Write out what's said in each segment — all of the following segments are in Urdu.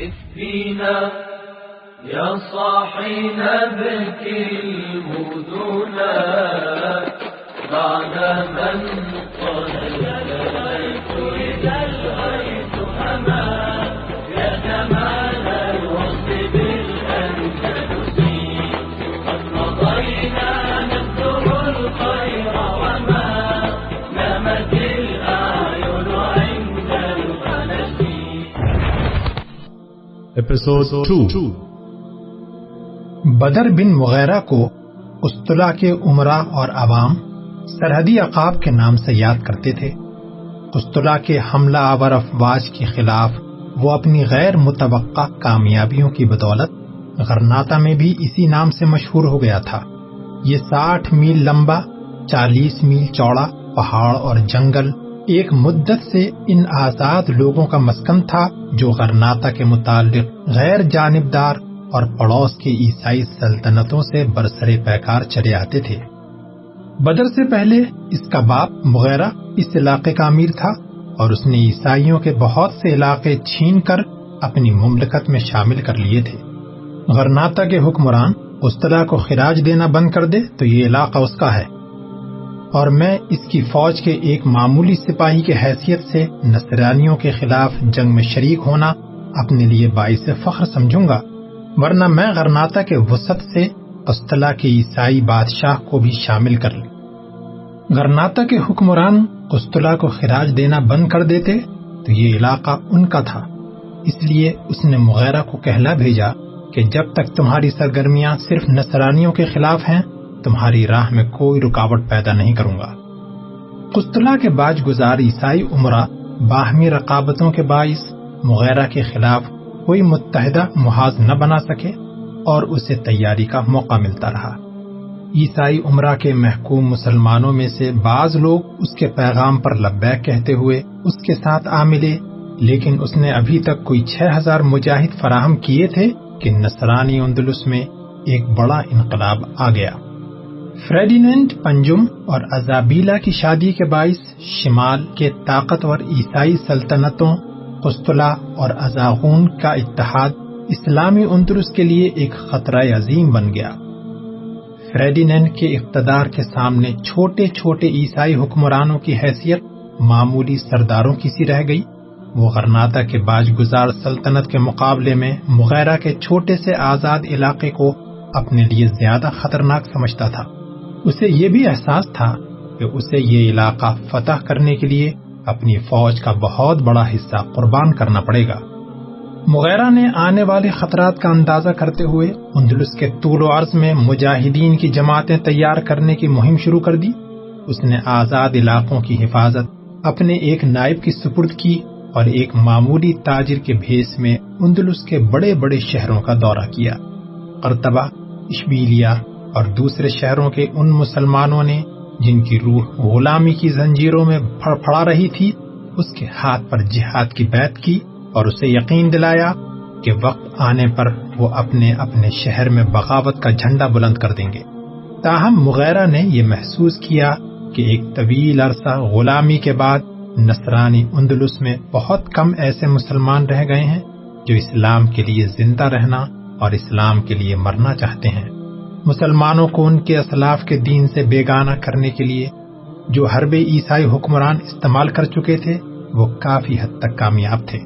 قف فينا يا صاحي نبكي المدنا بعد من بدر بن مغیرہ کو قسطلہ کے عمرہ اور عوام سرحدی عقاب کے نام سے یاد کرتے تھے۔ قسطلہ کے حملہ آور افواج کے خلاف وہ اپنی غیر متوقع کامیابیوں کی بدولت غرناتا میں بھی اسی نام سے مشہور ہو گیا تھا۔ یہ ساٹھ میل لمبا، چالیس میل چوڑا پہاڑ اور جنگل ایک مدت سے ان آزاد لوگوں کا مسکن تھا جو غرناتا کے متعلق غیر جانبدار اور پڑوس کی عیسائی سلطنتوں سے برسرے پیکار چلے آتے تھے۔ بدر سے پہلے اس کا باپ مغیرہ اس علاقے کا امیر تھا اور اس نے عیسائیوں کے بہت سے علاقے چھین کر اپنی مملکت میں شامل کر لیے تھے۔ غرناتا کے حکمران استلا کو خراج دینا بند کر دے تو یہ علاقہ اس کا ہے۔ اور میں اس کی فوج کے ایک معمولی سپاہی کی حیثیت سے نصرانیوں کے خلاف جنگ میں شریک ہونا اپنے لیے باعث فخر سمجھوں گا، ورنہ میں غرناتا کے وسط سے استلا کے عیسائی بادشاہ کو بھی شامل کر لوں۔ غرناتا کے حکمران استلا کو خراج دینا بند کر دیتے تو یہ علاقہ ان کا تھا۔ اس لیے اس نے مغیرہ کو کہلا بھیجا کہ جب تک تمہاری سرگرمیاں صرف نصرانیوں کے خلاف ہیں تمہاری راہ میں کوئی رکاوٹ پیدا نہیں کروں گا۔ قسطلہ کے باج گزار عیسائی عمرہ باہمی رقابتوں کے باعث مغیرہ کے خلاف کوئی متحدہ محاذ نہ بنا سکے اور اسے تیاری کا موقع ملتا رہا۔ عیسائی عمرہ کے محکوم مسلمانوں میں سے بعض لوگ اس کے پیغام پر لبیک کہتے ہوئے اس کے ساتھ آ ملے، لیکن اس نے ابھی تک کوئی چھ ہزار مجاہد فراہم کیے تھے کہ نصرانی اندلس میں ایک بڑا انقلاب آ گیا۔ فریڈیننٹ پنجم اور ازابیلا کی شادی کے باعث شمال کے طاقتور عیسائی سلطنتوں، قسطلہ اور ازاغون کا اتحاد اسلامی اندرس کے لیے ایک خطرہ عظیم بن گیا۔ فریڈیننٹ کے اقتدار کے سامنے چھوٹے چھوٹے عیسائی حکمرانوں کی حیثیت معمولی سرداروں کی سی رہ گئی۔ وہ غرناتا کے باج گزار سلطنت کے مقابلے میں مغیرہ کے چھوٹے سے آزاد علاقے کو اپنے لیے زیادہ خطرناک سمجھتا تھا۔ اسے یہ بھی احساس تھا کہ اسے یہ علاقہ فتح کرنے کے لیے اپنی فوج کا بہت بڑا حصہ قربان کرنا پڑے گا۔ مغیرہ نے آنے والے خطرات کا اندازہ کرتے ہوئے اندلس کے طول و عرض میں مجاہدین کی جماعتیں تیار کرنے کی مہم شروع کر دی۔ اس نے آزاد علاقوں کی حفاظت، اپنے ایک نائب کی سپرد کی اور ایک معمولی تاجر کے بھیس میں اندلس کے بڑے بڑے شہروں کا دورہ کیا۔ قرطبہ، اشبیلیا اور دوسرے شہروں کے ان مسلمانوں نے جن کی روح غلامی کی زنجیروں میں پھڑ پھڑا رہی تھی، اس کے ہاتھ پر جہاد کی بیعت کی اور اسے یقین دلایا کہ وقت آنے پر وہ اپنے اپنے شہر میں بغاوت کا جھنڈا بلند کر دیں گے۔ تاہم، مغیرہ نے یہ محسوس کیا کہ ایک طویل عرصہ غلامی کے بعد نصرانی اندلس میں بہت کم ایسے مسلمان رہ گئے ہیں جو اسلام کے لیے زندہ رہنا اور اسلام کے لیے مرنا چاہتے ہیں۔ مسلمانوں کو ان کے اسلاف کے دین سے بیگانہ کرنے کے لیے جو حرب عیسائی حکمران استعمال کر چکے تھے، وہ کافی حد تک کامیاب تھے۔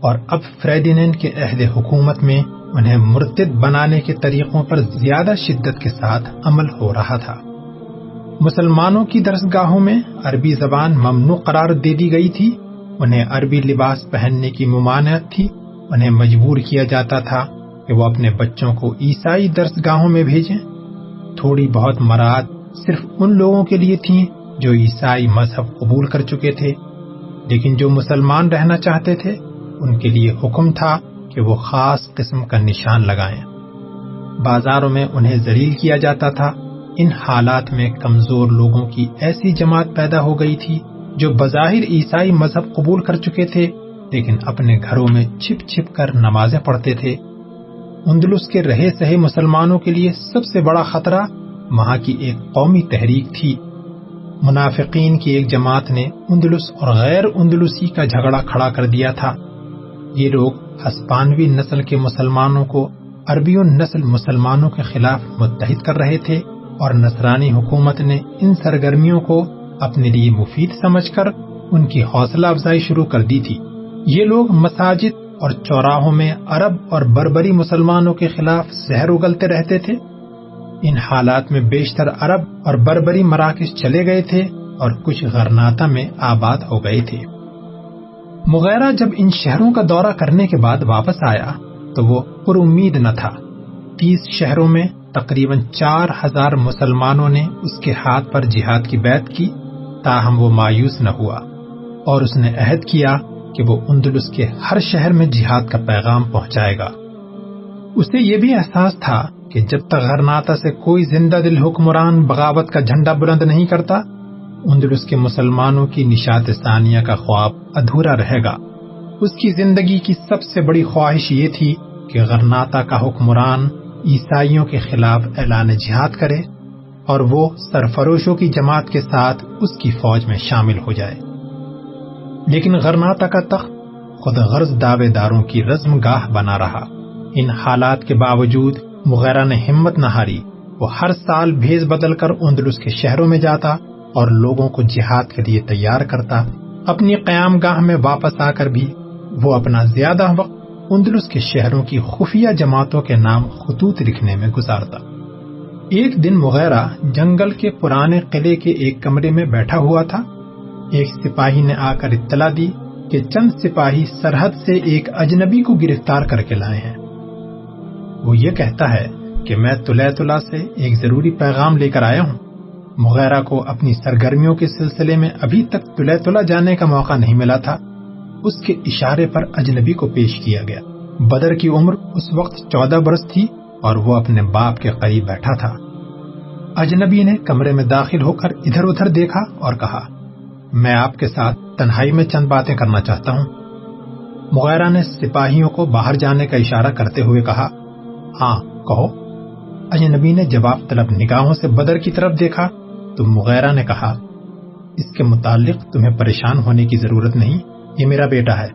اور اب فریڈیننٹ کے عہد حکومت میں انہیں مرتد بنانے کے طریقوں پر زیادہ شدت کے ساتھ عمل ہو رہا تھا۔ مسلمانوں کی درسگاہوں میں عربی زبان ممنوع قرار دے دی گئی تھی۔ انہیں عربی لباس پہننے کی ممانعت تھی۔ انہیں مجبور کیا جاتا تھا۔ کہ وہ اپنے بچوں کو عیسائی درسگاہوں میں بھیجیں۔ تھوڑی بہت مراد صرف ان لوگوں کے لیے تھیں جو عیسائی مذہب قبول کر چکے تھے۔ لیکن جو مسلمان رہنا چاہتے تھے، ان کے لیے حکم تھا کہ وہ خاص قسم کا نشان لگائیں۔ بازاروں میں انہیں ذلیل کیا جاتا تھا۔ ان حالات میں کمزور لوگوں کی ایسی جماعت پیدا ہو گئی تھی جو بظاہر عیسائی مذہب قبول کر چکے تھے، لیکن اپنے گھروں میں چھپ چھپ کر نمازیں پڑھتے تھے۔ اندلس کے رہے سہے مسلمانوں کے لیے سب سے بڑا خطرہ وہاں کی ایک قومی تحریک تھی۔ منافقین کی ایک جماعت نے اندلس اور غیر اندلسی کا جھگڑا کھڑا کر دیا تھا۔ یہ لوگ ہسپانوی نسل کے مسلمانوں کو عربیوں نسل مسلمانوں کے خلاف متحد کر رہے تھے اور نصرانی حکومت نے ان سرگرمیوں کو اپنے لیے مفید سمجھ کر ان کی حوصلہ افزائی شروع کر دی تھی۔ یہ لوگ مساجد اور چوراہوں میں عرب اور بربری مسلمانوں کے خلاف زہر اگلتے رہتے تھے۔ ان حالات میں بیشتر عرب اور بربری مراکز چلے گئے تھے اور کچھ غرناتا میں آباد ہو گئے تھے۔ مغیرہ جب ان شہروں کا دورہ کرنے کے بعد واپس آیا تو وہ پر امید نہ تھا۔ تیس شہروں میں تقریباً چار ہزار مسلمانوں نے اس کے ہاتھ پر جہاد کی بیعت کی، تاہم وہ مایوس نہ ہوا اور اس نے عہد کیا کہ وہ اندلس کے ہر شہر میں جہاد کا پیغام پہنچائے گا۔ اسے یہ بھی احساس تھا کہ جب تک غرناتا سے کوئی زندہ دل حکمران بغاوت کا جھنڈا بلند نہیں کرتا، اندلس کے مسلمانوں کی نشات ثانیہ کا خواب ادھورا رہے گا۔ اس کی زندگی کی سب سے بڑی خواہش یہ تھی کہ غرناتا کا حکمران عیسائیوں کے خلاف اعلان جہاد کرے اور وہ سرفروشوں کی جماعت کے ساتھ اس کی فوج میں شامل ہو جائے۔ لیکن غرناتا کا تخت خود غرض دعوے داروں کی رزم گاہ بنا رہا۔ ان حالات کے باوجود مغیرہ نے ہمت نہ ہاری۔ وہ ہر سال بھیز بدل کر اندلس کے شہروں میں جاتا اور لوگوں کو جہاد کے لیے تیار کرتا۔ اپنی قیام گاہ میں واپس آ کر بھی وہ اپنا زیادہ وقت اندلس کے شہروں کی خفیہ جماعتوں کے نام خطوط لکھنے میں گزارتا۔ ایک دن مغیرہ جنگل کے پرانے قلعے کے ایک کمرے میں بیٹھا ہوا تھا۔ ایک سپاہی نے آ کر اطلاع دی کہ چند سپاہی سرحد سے ایک اجنبی کو گرفتار کر کے لائے ہیں۔ وہ یہ کہتا ہے کہ میں تلے تلا سے ایک ضروری پیغام لے کر آیا ہوں۔ مغیرہ کو اپنی سرگرمیوں کے سلسلے میں ابھی تک تلے تلا جانے کا موقع نہیں ملا تھا۔ اس کے اشارے پر اجنبی کو پیش کیا گیا۔ بدر کی عمر اس وقت چودہ برس تھی اور وہ اپنے باپ کے قریب بیٹھا تھا۔ اجنبی نے کمرے میں داخل ہو کر ادھر ادھر دیکھا اور کہا میں آپ کے ساتھ تنہائی میں چند باتیں کرنا چاہتا ہوں۔ مغیرہ نے سپاہیوں کو باہر جانے کا اشارہ کرتے ہوئے کہا ہاں کہو۔ اجنبی نے جواب طلب نگاہوں سے بدر کی طرف دیکھا تو مغیرہ نے کہا، اس کے متعلق تمہیں پریشان ہونے کی ضرورت نہیں، یہ میرا بیٹا ہے۔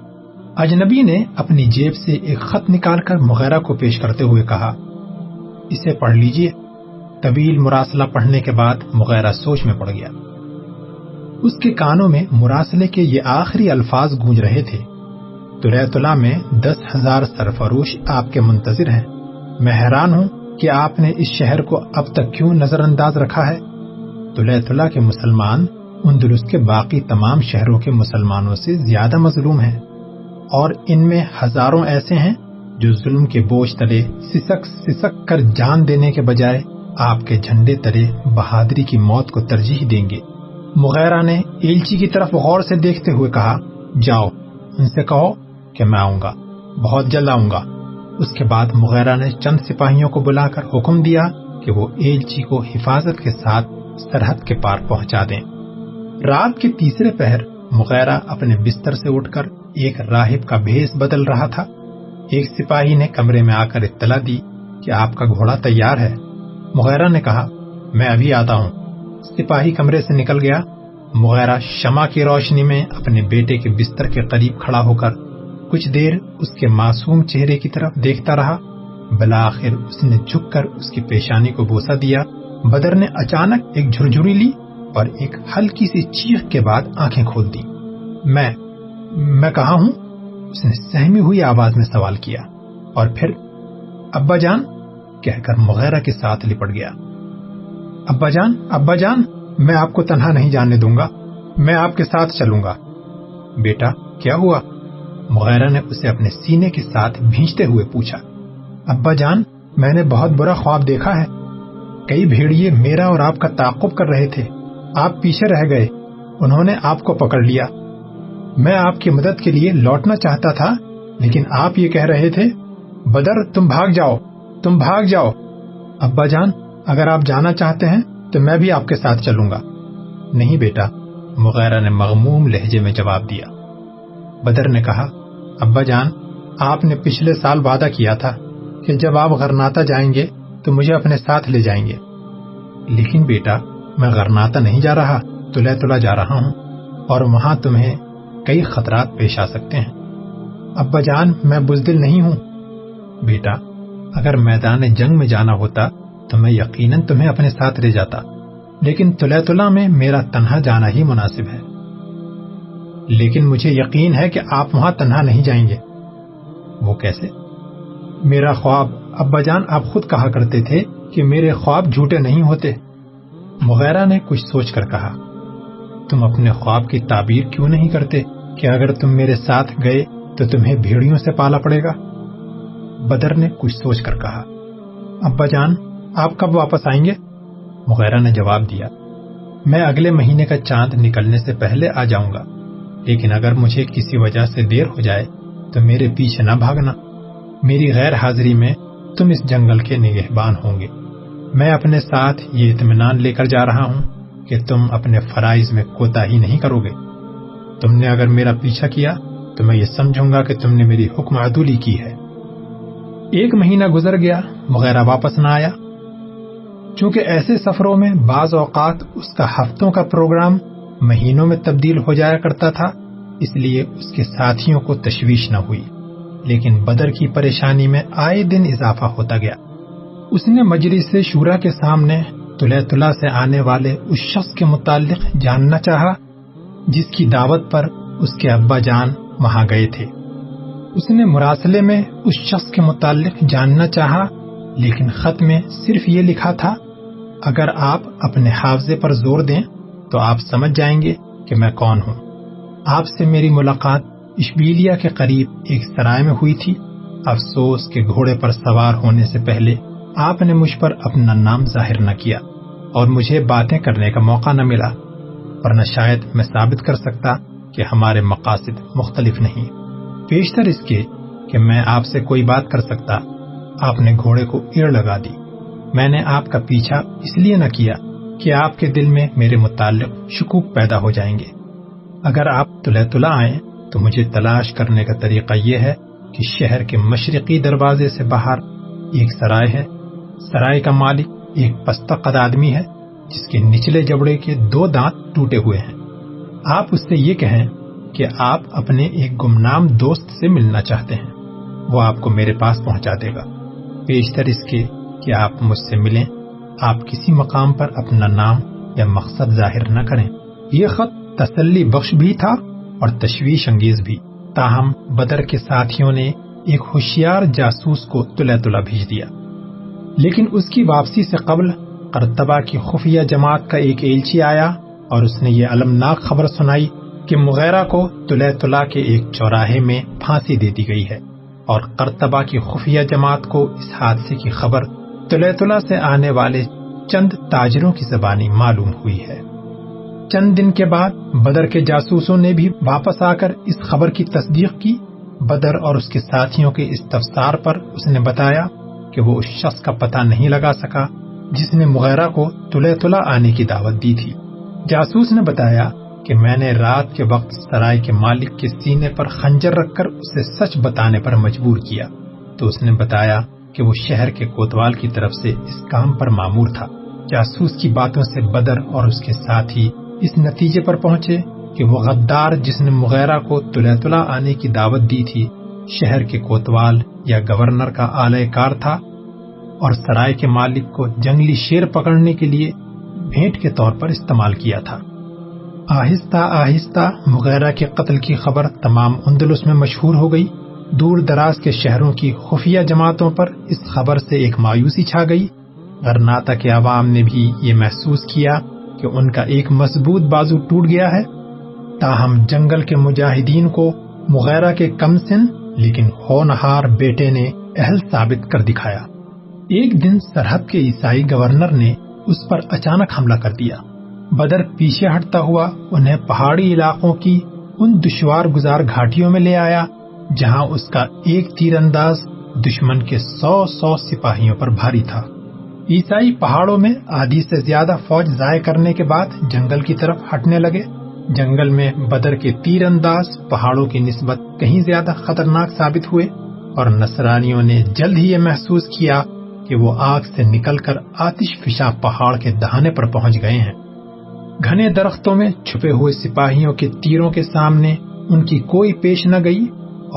اجنبی نے اپنی جیب سے ایک خط نکال کر مغیرہ کو پیش کرتے ہوئے کہا، اسے پڑھ لیجیے۔ طویل مراسلہ پڑھنے کے بعد مغیرہ سوچ میں پڑ گیا۔ اس کے کانوں میں مراسلے کے یہ آخری الفاظ گونج رہے تھے۔ تو میں دس ہزار سرفروش آپ کے منتظر ہیں۔ میں حیران ہوں کہ آپ نے اس شہر کو اب تک کیوں نظر انداز رکھا ہے۔ تو کے مسلمان اندلس کے باقی تمام شہروں کے مسلمانوں سے زیادہ مظلوم ہیں۔ اور ان میں ہزاروں ایسے ہیں جو ظلم کے بوجھ تلے سسک سسک کر جان دینے کے بجائے آپ کے جھنڈے تلے بہادری کی موت کو ترجیح دیں گے۔ مغیرہ نے ایلچی کی طرف غور سے دیکھتے ہوئے کہا، جاؤ، ان سے کہو کہ میں آؤں گا، بہت جلد آؤں گا۔ اس کے بعد مغیرہ نے چند سپاہیوں کو بلا کر حکم دیا کہ وہ ایلچی کو حفاظت کے ساتھ سرحد کے پار پہنچا دیں۔ رات کے تیسرے پہر، مغیرہ اپنے بستر سے اٹھ کر ایک راہب کا بھیس بدل رہا تھا۔ ایک سپاہی نے کمرے میں آ کر اطلاع دی کہ آپ کا گھوڑا تیار ہے۔ مغیرہ نے کہا، میں ابھی آتا ہوں۔ سپاہی کمرے سے نکل گیا۔ مغیرہ شمع کی روشنی میں اپنے بیٹے کے بستر کے قریب کھڑا ہو کر کچھ دیر اس کے معصوم چہرے کی طرف دیکھتا رہا۔ بلاخر اس نے جھک کر اس کی پیشانی کو بوسا دیا۔ بدر نے اچانک ایک جھرجھری لی اور ایک ہلکی سی چیخ کے بعد آنکھیں کھول دی میں میں کہا ہوں؟ اس نے سہمی ہوئی آواز میں سوال کیا اور پھر، ابا جان، کہہ کر مغیرہ کے ساتھ لپٹ گیا۔ ابا جان ابا جان، میں آپ کو تنہا نہیں جاننے دوں گا، میں آپ کے ساتھ چلوں گا۔ بیٹا، کیا ہوا؟ مغیرہ نے اسے اپنے سینے کے ساتھ بھینچتے ہوئے پوچھا۔ ابا جان، میں نے بہت برا خواب دیکھا ہے۔ کئی بھیڑیے میرا اور آپ کا تعقب کر رہے تھے۔ آپ پیچھے رہ گئے۔ انہوں نے آپ کو پکڑ لیا۔ میں آپ کی مدد کے لیے لوٹنا چاہتا تھا، لیکن آپ یہ کہہ رہے تھے، بدر، تم بھاگ جاؤ، تم بھاگ جاؤ۔ ابا جان اگر آپ جانا چاہتے ہیں، تو میں بھی آپ کے ساتھ چلوں گا۔ نہیں بیٹا، مغیرہ نے مغموم لہجے میں جواب دیا۔ بدر نے کہا، ابا جان، آپ نے پچھلے سال وعدہ کیا تھا کہ جب آپ غرناتا جائیں گے، تو مجھے اپنے ساتھ لے جائیں گے۔ لیکن بیٹا، میں غرناتا نہیں جا رہا تلا تلا جا رہا ہوں، اور وہاں تمہیں کئی خطرات پیش آ سکتے ہیں۔ ابا جان، میں بزدل نہیں ہوں۔ بیٹا، اگر میدان جنگ میں جانا ہوتا تو میں یقیناً تمہیں اپنے ساتھ لے جاتا، لیکن تلے تلا میں میرا تنہا جانا ہی مناسب ہے۔ لیکن مجھے یقین ہے کہ آپ وہاں تنہا نہیں جائیں گے۔ وہ کیسے؟ میرا خواب، ابا جان، آپ خود کہا کرتے تھے کہ میرے خواب جھوٹے نہیں ہوتے۔ مغیرہ نے کچھ سوچ کر کہا، تم اپنے خواب کی تعبیر کیوں نہیں کرتے کہ اگر تم میرے ساتھ گئے تو تمہیں بھیڑیوں سے پالا پڑے گا؟ بدر نے کچھ سوچ کر کہا، ابا جان آپ کب واپس آئیں گے؟ مغیرہ نے جواب دیا، میں اگلے مہینے کا چاند نکلنے سے پہلے آ جاؤں گا، لیکن اگر مجھے کسی وجہ سے دیر ہو جائے تو میرے پیچھے نہ بھاگنا۔ میری غیر حاضری میں تم اس جنگل کے نگہبان ہوں گے۔ میں اپنے ساتھ یہ اطمینان لے کر جا رہا ہوں کہ تم اپنے فرائض میں کوتا ہی نہیں کرو گے۔ تم نے اگر میرا پیچھا کیا تو میں یہ سمجھوں گا کہ تم نے میری حکم عدولی کی ہے۔ ایک مہینہ گزر گیا وغیرہ واپس نہ آیا۔ چونکہ ایسے سفروں میں بعض اوقات اس کا ہفتوں کا پروگرام مہینوں میں تبدیل ہو جایا کرتا تھا، اس لیے اس کے ساتھیوں کو تشویش نہ ہوئی۔ لیکن بدر کی پریشانی میں آئے دن اضافہ ہوتا گیا۔ اس نے مجلس سے شورا کے سامنے تلے تلا سے آنے والے اس شخص کے متعلق جاننا چاہا، جس کی دعوت پر اس کے ابا جان وہاں گئے تھے۔ اس نے مراسلے میں اس شخص کے متعلق جاننا چاہا، لیکن خط میں صرف یہ لکھا تھا اگر آپ اپنے حافظے پر زور دیں تو آپ سمجھ جائیں گے کہ میں کون ہوں۔ آپ سے میری ملاقات اشبیلیا کے قریب ایک سرائے میں ہوئی تھی۔ افسوس کے گھوڑے پر سوار ہونے سے پہلے آپ نے مجھ پر اپنا نام ظاہر نہ کیا اور مجھے باتیں کرنے کا موقع نہ ملا ورنہ شاید میں ثابت کر سکتا کہ ہمارے مقاصد مختلف نہیں۔ بیشتر اس کے کہ میں آپ سے کوئی بات کر سکتا۔ آپ نے گھوڑے کو اڑ لگا دی۔ میں نے آپ کا پیچھا اس لیے نہ کیا کہ آپ کے دل میں میرے متعلق شکوک پیدا ہو جائیں گے۔ اگر آپ تلے تلا آئیں تو مجھے تلاش کرنے کا طریقہ یہ ہے کہ شہر کے مشرقی دروازے سے باہر ایک سرائے ہے۔ سرائے کا مالک ایک پستہ قد آدمی ہے جس کے نچلے جبڑے کے دو دانت ٹوٹے ہوئے ہیں۔ آپ اس سے یہ کہیں کہ آپ اپنے ایک گمنام دوست سے ملنا چاہتے ہیں۔ وہ آپ کو میرے پاس پہنچا دے گا۔ بیشتر اس کے کہ آپ مجھ سے ملیں، آپ کسی مقام پر اپنا نام یا مقصد ظاہر نہ کریں۔ یہ خط تسلی بخش بھی تھا اور تشویش انگیز بھی۔ تاہم، بدر کے ساتھیوں نے ایک ہوشیار جاسوس کو تلا تلا بھیج دیا۔ لیکن اس کی واپسی سے قبل کرتبہ کی خفیہ جماعت کا ایک ایلچی آیا اور اس نے یہ المناک خبر سنائی کہ مغیرہ کو تلے تلا کے ایک چوراہے میں پھانسی دے دی گئی ہے اور کرتبہ کی خفیہ جماعت کو اس حادثے کی خبر تلے تلا سے آنے والے چند تاجروں کی زبانی معلوم ہوئی ہے۔ چند دن کے بعد بدر کے جاسوسوں نے بھی واپس آ کر اس خبر کی تصدیق کی۔ بدر اور اس کے ساتھیوں کے استفسار پر اس نے بتایا کہ وہ اس شخص کا پتہ نہیں لگا سکا جس نے مغیرہ کو تلے تلا آنے کی دعوت دی تھی۔ جاسوس نے بتایا کہ میں نے رات کے وقت سرائے کے مالک کے سینے پر خنجر رکھ کر اسے سچ بتانے پر مجبور کیا۔ تو اس نے بتایا کہ وہ شہر کے کوتوال کی طرف سے اس کام پر معمور تھا۔ جاسوس کی باتوں سے بدر اور اس کے ساتھی اس نتیجے پر پہنچے کہ وہ غدار جس نے مغیرہ کو تلے تلا آنے کی دعوت دی تھی، شہر کے کوتوال یا گورنر کا اعلی کار تھا اور سرائے کے مالک کو جنگلی شیر پکڑنے کے لیے بھیٹ کے طور پر استعمال کیا تھا۔ آہستہ آہستہ مغیرہ کے قتل کی خبر تمام اندلس میں مشہور ہو گئی۔ دور دراز کے شہروں کی خفیہ جماعتوں پر اس خبر سے ایک مایوسی چھا گئی۔ غرناتا کے عوام نے بھی یہ محسوس کیا کہ ان کا ایک مضبوط بازو ٹوٹ گیا ہے۔ تاہم جنگل کے مجاہدین کو مغیرہ کے کم سن لیکن ہونہار بیٹے نے اہل ثابت کر دکھایا۔ ایک دن سرحد کے عیسائی گورنر نے اس پر اچانک حملہ کر دیا۔ بدر پیچھے ہٹتا ہوا انہیں پہاڑی علاقوں کی ان دشوار گزار گھاٹیوں میں لے آیا۔ جہاں اس کا ایک تیر انداز دشمن کے سو سو سپاہیوں پر بھاری تھا۔ عیسائی پہاڑوں میں آدھی سے زیادہ فوج ضائع کرنے کے بعد جنگل کی طرف ہٹنے لگے۔ جنگل میں بدر کے تیر انداز پہاڑوں کی نسبت کہیں زیادہ خطرناک ثابت ہوئے اور نصرانیوں نے جلد ہی یہ محسوس کیا کہ وہ آگ سے نکل کر آتش فشا پہاڑ کے دہانے پر پہنچ گئے ہیں۔ گھنے درختوں میں چھپے ہوئے سپاہیوں کے تیروں کے سامنے ان کی کوئی پیش نہ گئی۔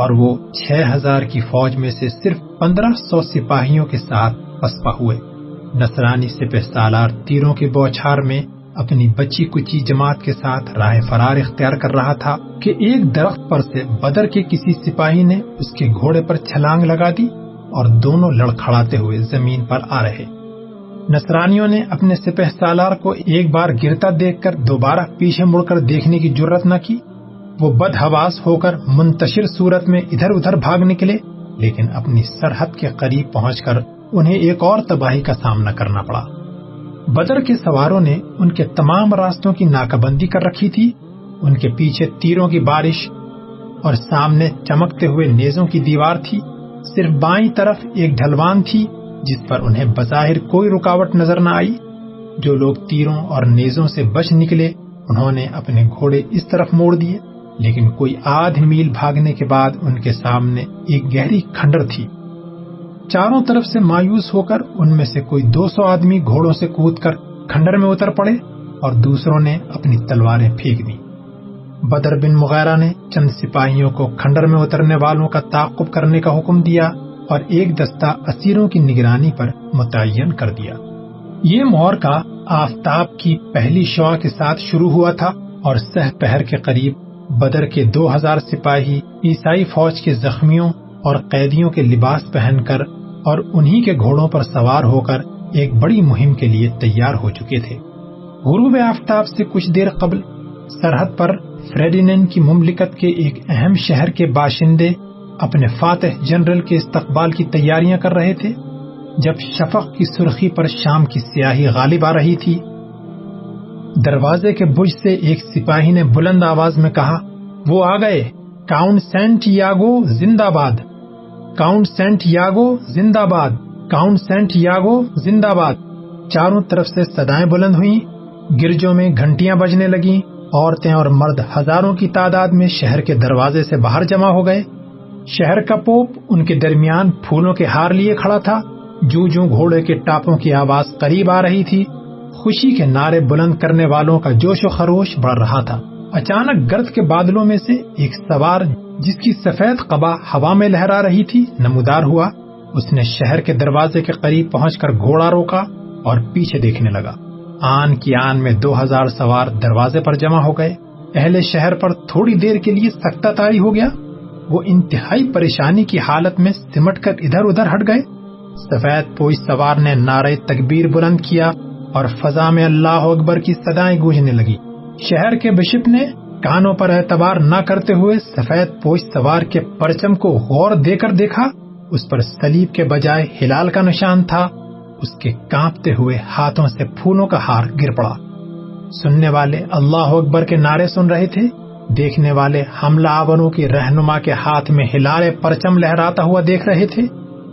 اور وہ چھ ہزار کی فوج میں سے صرف پندرہ سو سپاہیوں کے ساتھ پسپا ہوئے۔ نصرانی سپہ سالار تیروں کے بوچھار میں اپنی بچی کچی جماعت کے ساتھ راہ فرار اختیار کر رہا تھا کہ ایک درخت پر سے بدر کے کسی سپاہی نے اس کے گھوڑے پر چھلانگ لگا دی اور دونوں لڑکھڑاتے ہوئے زمین پر آ رہے۔ نصرانیوں نے اپنے سپہ سالار کو ایک بار گرتا دیکھ کر دوبارہ پیچھے مڑ کر دیکھنے کی جرت نہ کی۔ وہ بد حواس ہو کر منتشر صورت میں ادھر ادھر بھاگ نکلے، لیکن اپنی سرحد کے قریب پہنچ کر انہیں ایک اور تباہی کا سامنا کرنا پڑا۔ بدر کے سواروں نے ان کے تمام راستوں کی ناکہ بندی کر رکھی تھی، ان کے پیچھے تیروں کی بارش اور سامنے چمکتے ہوئے نیزوں کی دیوار تھی، صرف بائیں طرف ایک ڈھلوان تھی جس پر انہیں بظاہر کوئی رکاوٹ نظر نہ آئی۔ جو لوگ تیروں اور نیزوں سے بچ نکلے، انہوں نے اپنے گھوڑے اس طرف موڑ دیے۔ لیکن کوئی آدھ میل بھاگنے کے بعد ان کے سامنے ایک گہری کھنڈر تھی۔ چاروں طرف سے مایوس ہو کر ان میں سے کوئی دو سو آدمی گھوڑوں سے کود کر کھنڈر میں اتر پڑے اور دوسروں نے اپنی تلواریں پھینک دی بدر بن مغیرہ نے چند سپاہیوں کو کھنڈر میں اترنے والوں کا تعقب کرنے کا حکم دیا اور ایک دستہ اسیروں کی نگرانی پر متعین کر دیا۔ یہ مور کا آفتاب کی پہلی شعا کے ساتھ شروع ہوا تھا اور سہ پہر کے قریب بدر کے دو ہزار سپاہی عیسائی فوج کے زخمیوں اور قیدیوں کے لباس پہن کر اور انہی کے گھوڑوں پر سوار ہو کر ایک بڑی مہم کے لیے تیار ہو چکے تھے۔ غروب آفتاب سے کچھ دیر قبل سرحد پر فریڈینن کی مملکت کے ایک اہم شہر کے باشندے اپنے فاتح جنرل کے استقبال کی تیاریاں کر رہے تھے۔ جب شفق کی سرخی پر شام کی سیاہی غالب آ رہی تھی دروازے کے بج سے ایک سپاہی نے بلند آواز میں کہا، وہ آ گئے کاؤنٹ سینٹ یاگو زندہ باد کاؤنٹ سینٹ یاگو زندہ باد کاؤنٹ سینٹ یاگو زندہ باد۔ چاروں طرف سے سدائیں بلند ہوئی گرجوں میں گھنٹیاں بجنے لگی عورتیں اور مرد ہزاروں کی تعداد میں شہر کے دروازے سے باہر جمع ہو گئے۔ شہر کا پوپ ان کے درمیان پھولوں کے ہار لیے کھڑا تھا جو جو گھوڑے کے ٹاپوں کی آواز قریب آ رہی تھی۔ خوشی کے نعرے بلند کرنے والوں کا جوش و خروش بڑھ رہا تھا۔ اچانک گرد کے بادلوں میں سے ایک سوار جس کی سفید قبا ہوا میں لہرا رہی تھی، نمودار ہوا۔ اس نے شہر کے دروازے کے قریب پہنچ کر گھوڑا روکا اور پیچھے دیکھنے لگا۔ آن کی آن میں دو ہزار سوار دروازے پر جمع ہو گئے۔ اہل شہر پر تھوڑی دیر کے لیے سختہ تاری ہو گیا۔ وہ انتہائی پریشانی کی حالت میں سمٹ کر ادھر ادھر ہٹ گئے۔ سفید پوئی سوار نے نعرہ تکبیر بلند کیا۔ اور فضا میں اللہ اکبر کی سدائیں گونجنے لگی۔ شہر کے بشپ نے کانوں پر اعتبار نہ کرتے ہوئے سفید پوش سوار کے پرچم کو غور دے کر دیکھا۔ اس پر سلیب کے بجائے ہلال کا نشان تھا۔ اس کے کانپتے ہوئے ہاتھوں سے پھولوں کا ہار گر پڑا۔ سننے والے اللہ اکبر کے نعرے سن رہے تھے۔ دیکھنے والے حملہ آوروں کی رہنما کے ہاتھ میں ہلال پرچم لہراتا ہوا دیکھ رہے تھے۔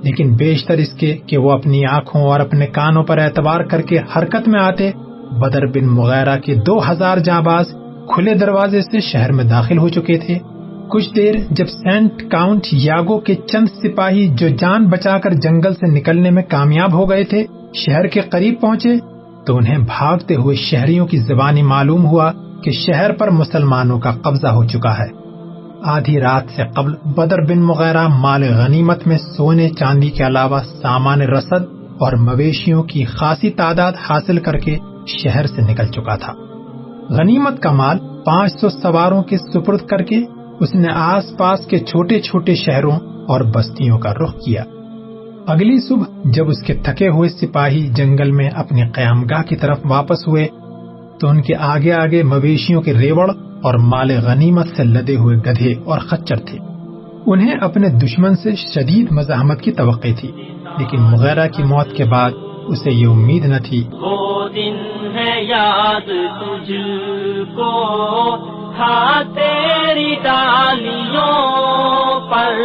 لیکن بیشتر اس کے کہ وہ اپنی آنکھوں اور اپنے کانوں پر اعتبار کر کے حرکت میں آتے، بدر بن مغیرہ کے دو ہزار جاں باز کھلے دروازے سے شہر میں داخل ہو چکے تھے۔ کچھ دیر جب سینٹ کاؤنٹ یاگو کے چند سپاہی جو جان بچا کر جنگل سے نکلنے میں کامیاب ہو گئے تھے، شہر کے قریب پہنچے تو انہیں بھاگتے ہوئے شہریوں کی زبانی معلوم ہوا کہ شہر پر مسلمانوں کا قبضہ ہو چکا ہے۔ آدھی رات سے قبل بدر بن مغیرہ مال غنیمت میں سونے چاندی کے علاوہ سامان رسد اور مویشیوں کی خاصی تعداد حاصل کر کے شہر سے نکل چکا تھا۔ غنیمت کا مال پانچ سو سواروں کے سپرد کر کے اس نے آس پاس کے چھوٹے چھوٹے شہروں اور بستیوں کا رخ کیا۔ اگلی صبح جب اس کے تھکے ہوئے سپاہی جنگل میں اپنی قیام گاہ کی طرف واپس ہوئے تو ان کے آگے آگے مویشیوں کے ریوڑ اور مال غنیمت سے لدے ہوئے گدھے اور خچر تھے۔ انہیں اپنے دشمن سے شدید مزاحمت کی توقع تھی، لیکن مغیرہ کی موت کے بعد اسے یہ امید نہ تھی۔ وہ دن ہے یاد تجھ کو، تھا تیری ڈالیوں پر۔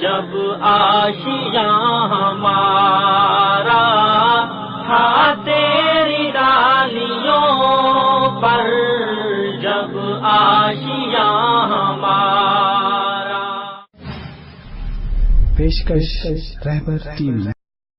جب آشیاں ہمارا، تھا تیری ڈالیوں پر۔ ہمارا۔ پیشکش رہبر ٹیم